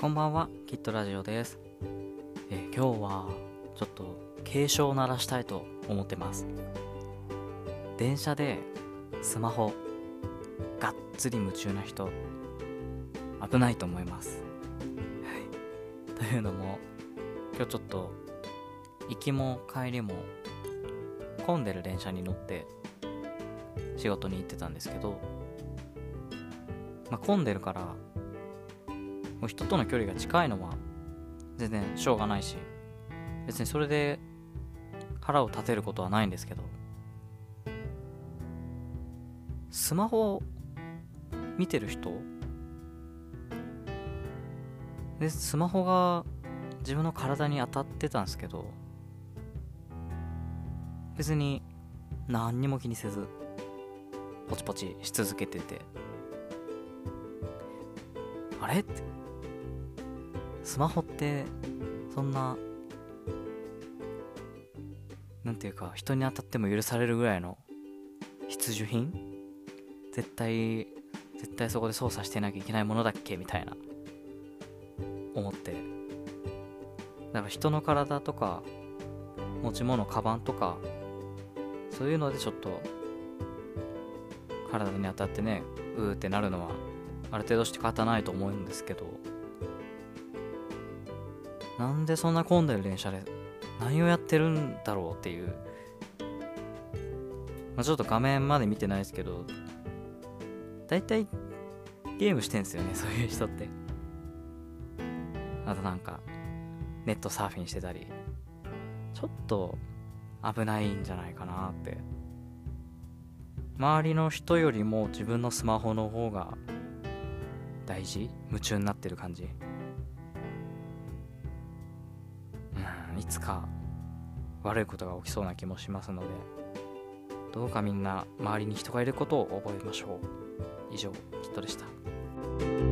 こんばんは、キットラジオです。え今日はちょっと警鐘を鳴らしたいと思ってます。電車でスマホがっつり夢中な人危ないと思います。というのも今日ちょっと行きも帰りも混んでる電車に乗って仕事に行ってたんですけど、まあ、混んでるから人との距離が近いのは全然しょうがないし別にそれで腹を立てることはないんですけどスマホを見てる人？でスマホが自分の体に当たってたんですけど別に何にも気にせずポチポチし続けててあれ？ってスマホってそんななんていうか人に当たっても許されるぐらいの必需品？絶対絶対そこで操作してなきゃいけないものだっけ？みたいな。思って。だから人の体とか持ち物カバンとかそういうのでちょっと体に当たってねうーってなるのはある程度して仕方ないと思うんですけど。なんでそんな混んでる電車で何をやってるんだろうっていう、まあ、ちょっと画面まで見てないですけど大体ゲームしてんすよねそういう人って。あとなんかネットサーフィンしてたり。ちょっと危ないんじゃないかなって。周りの人よりも自分のスマホの方が大事？夢中になってる感じ？いつか悪いことが起きそうな気もしますのでどうかみんな周りに人がいることを覚えましょう。以上きっとでした。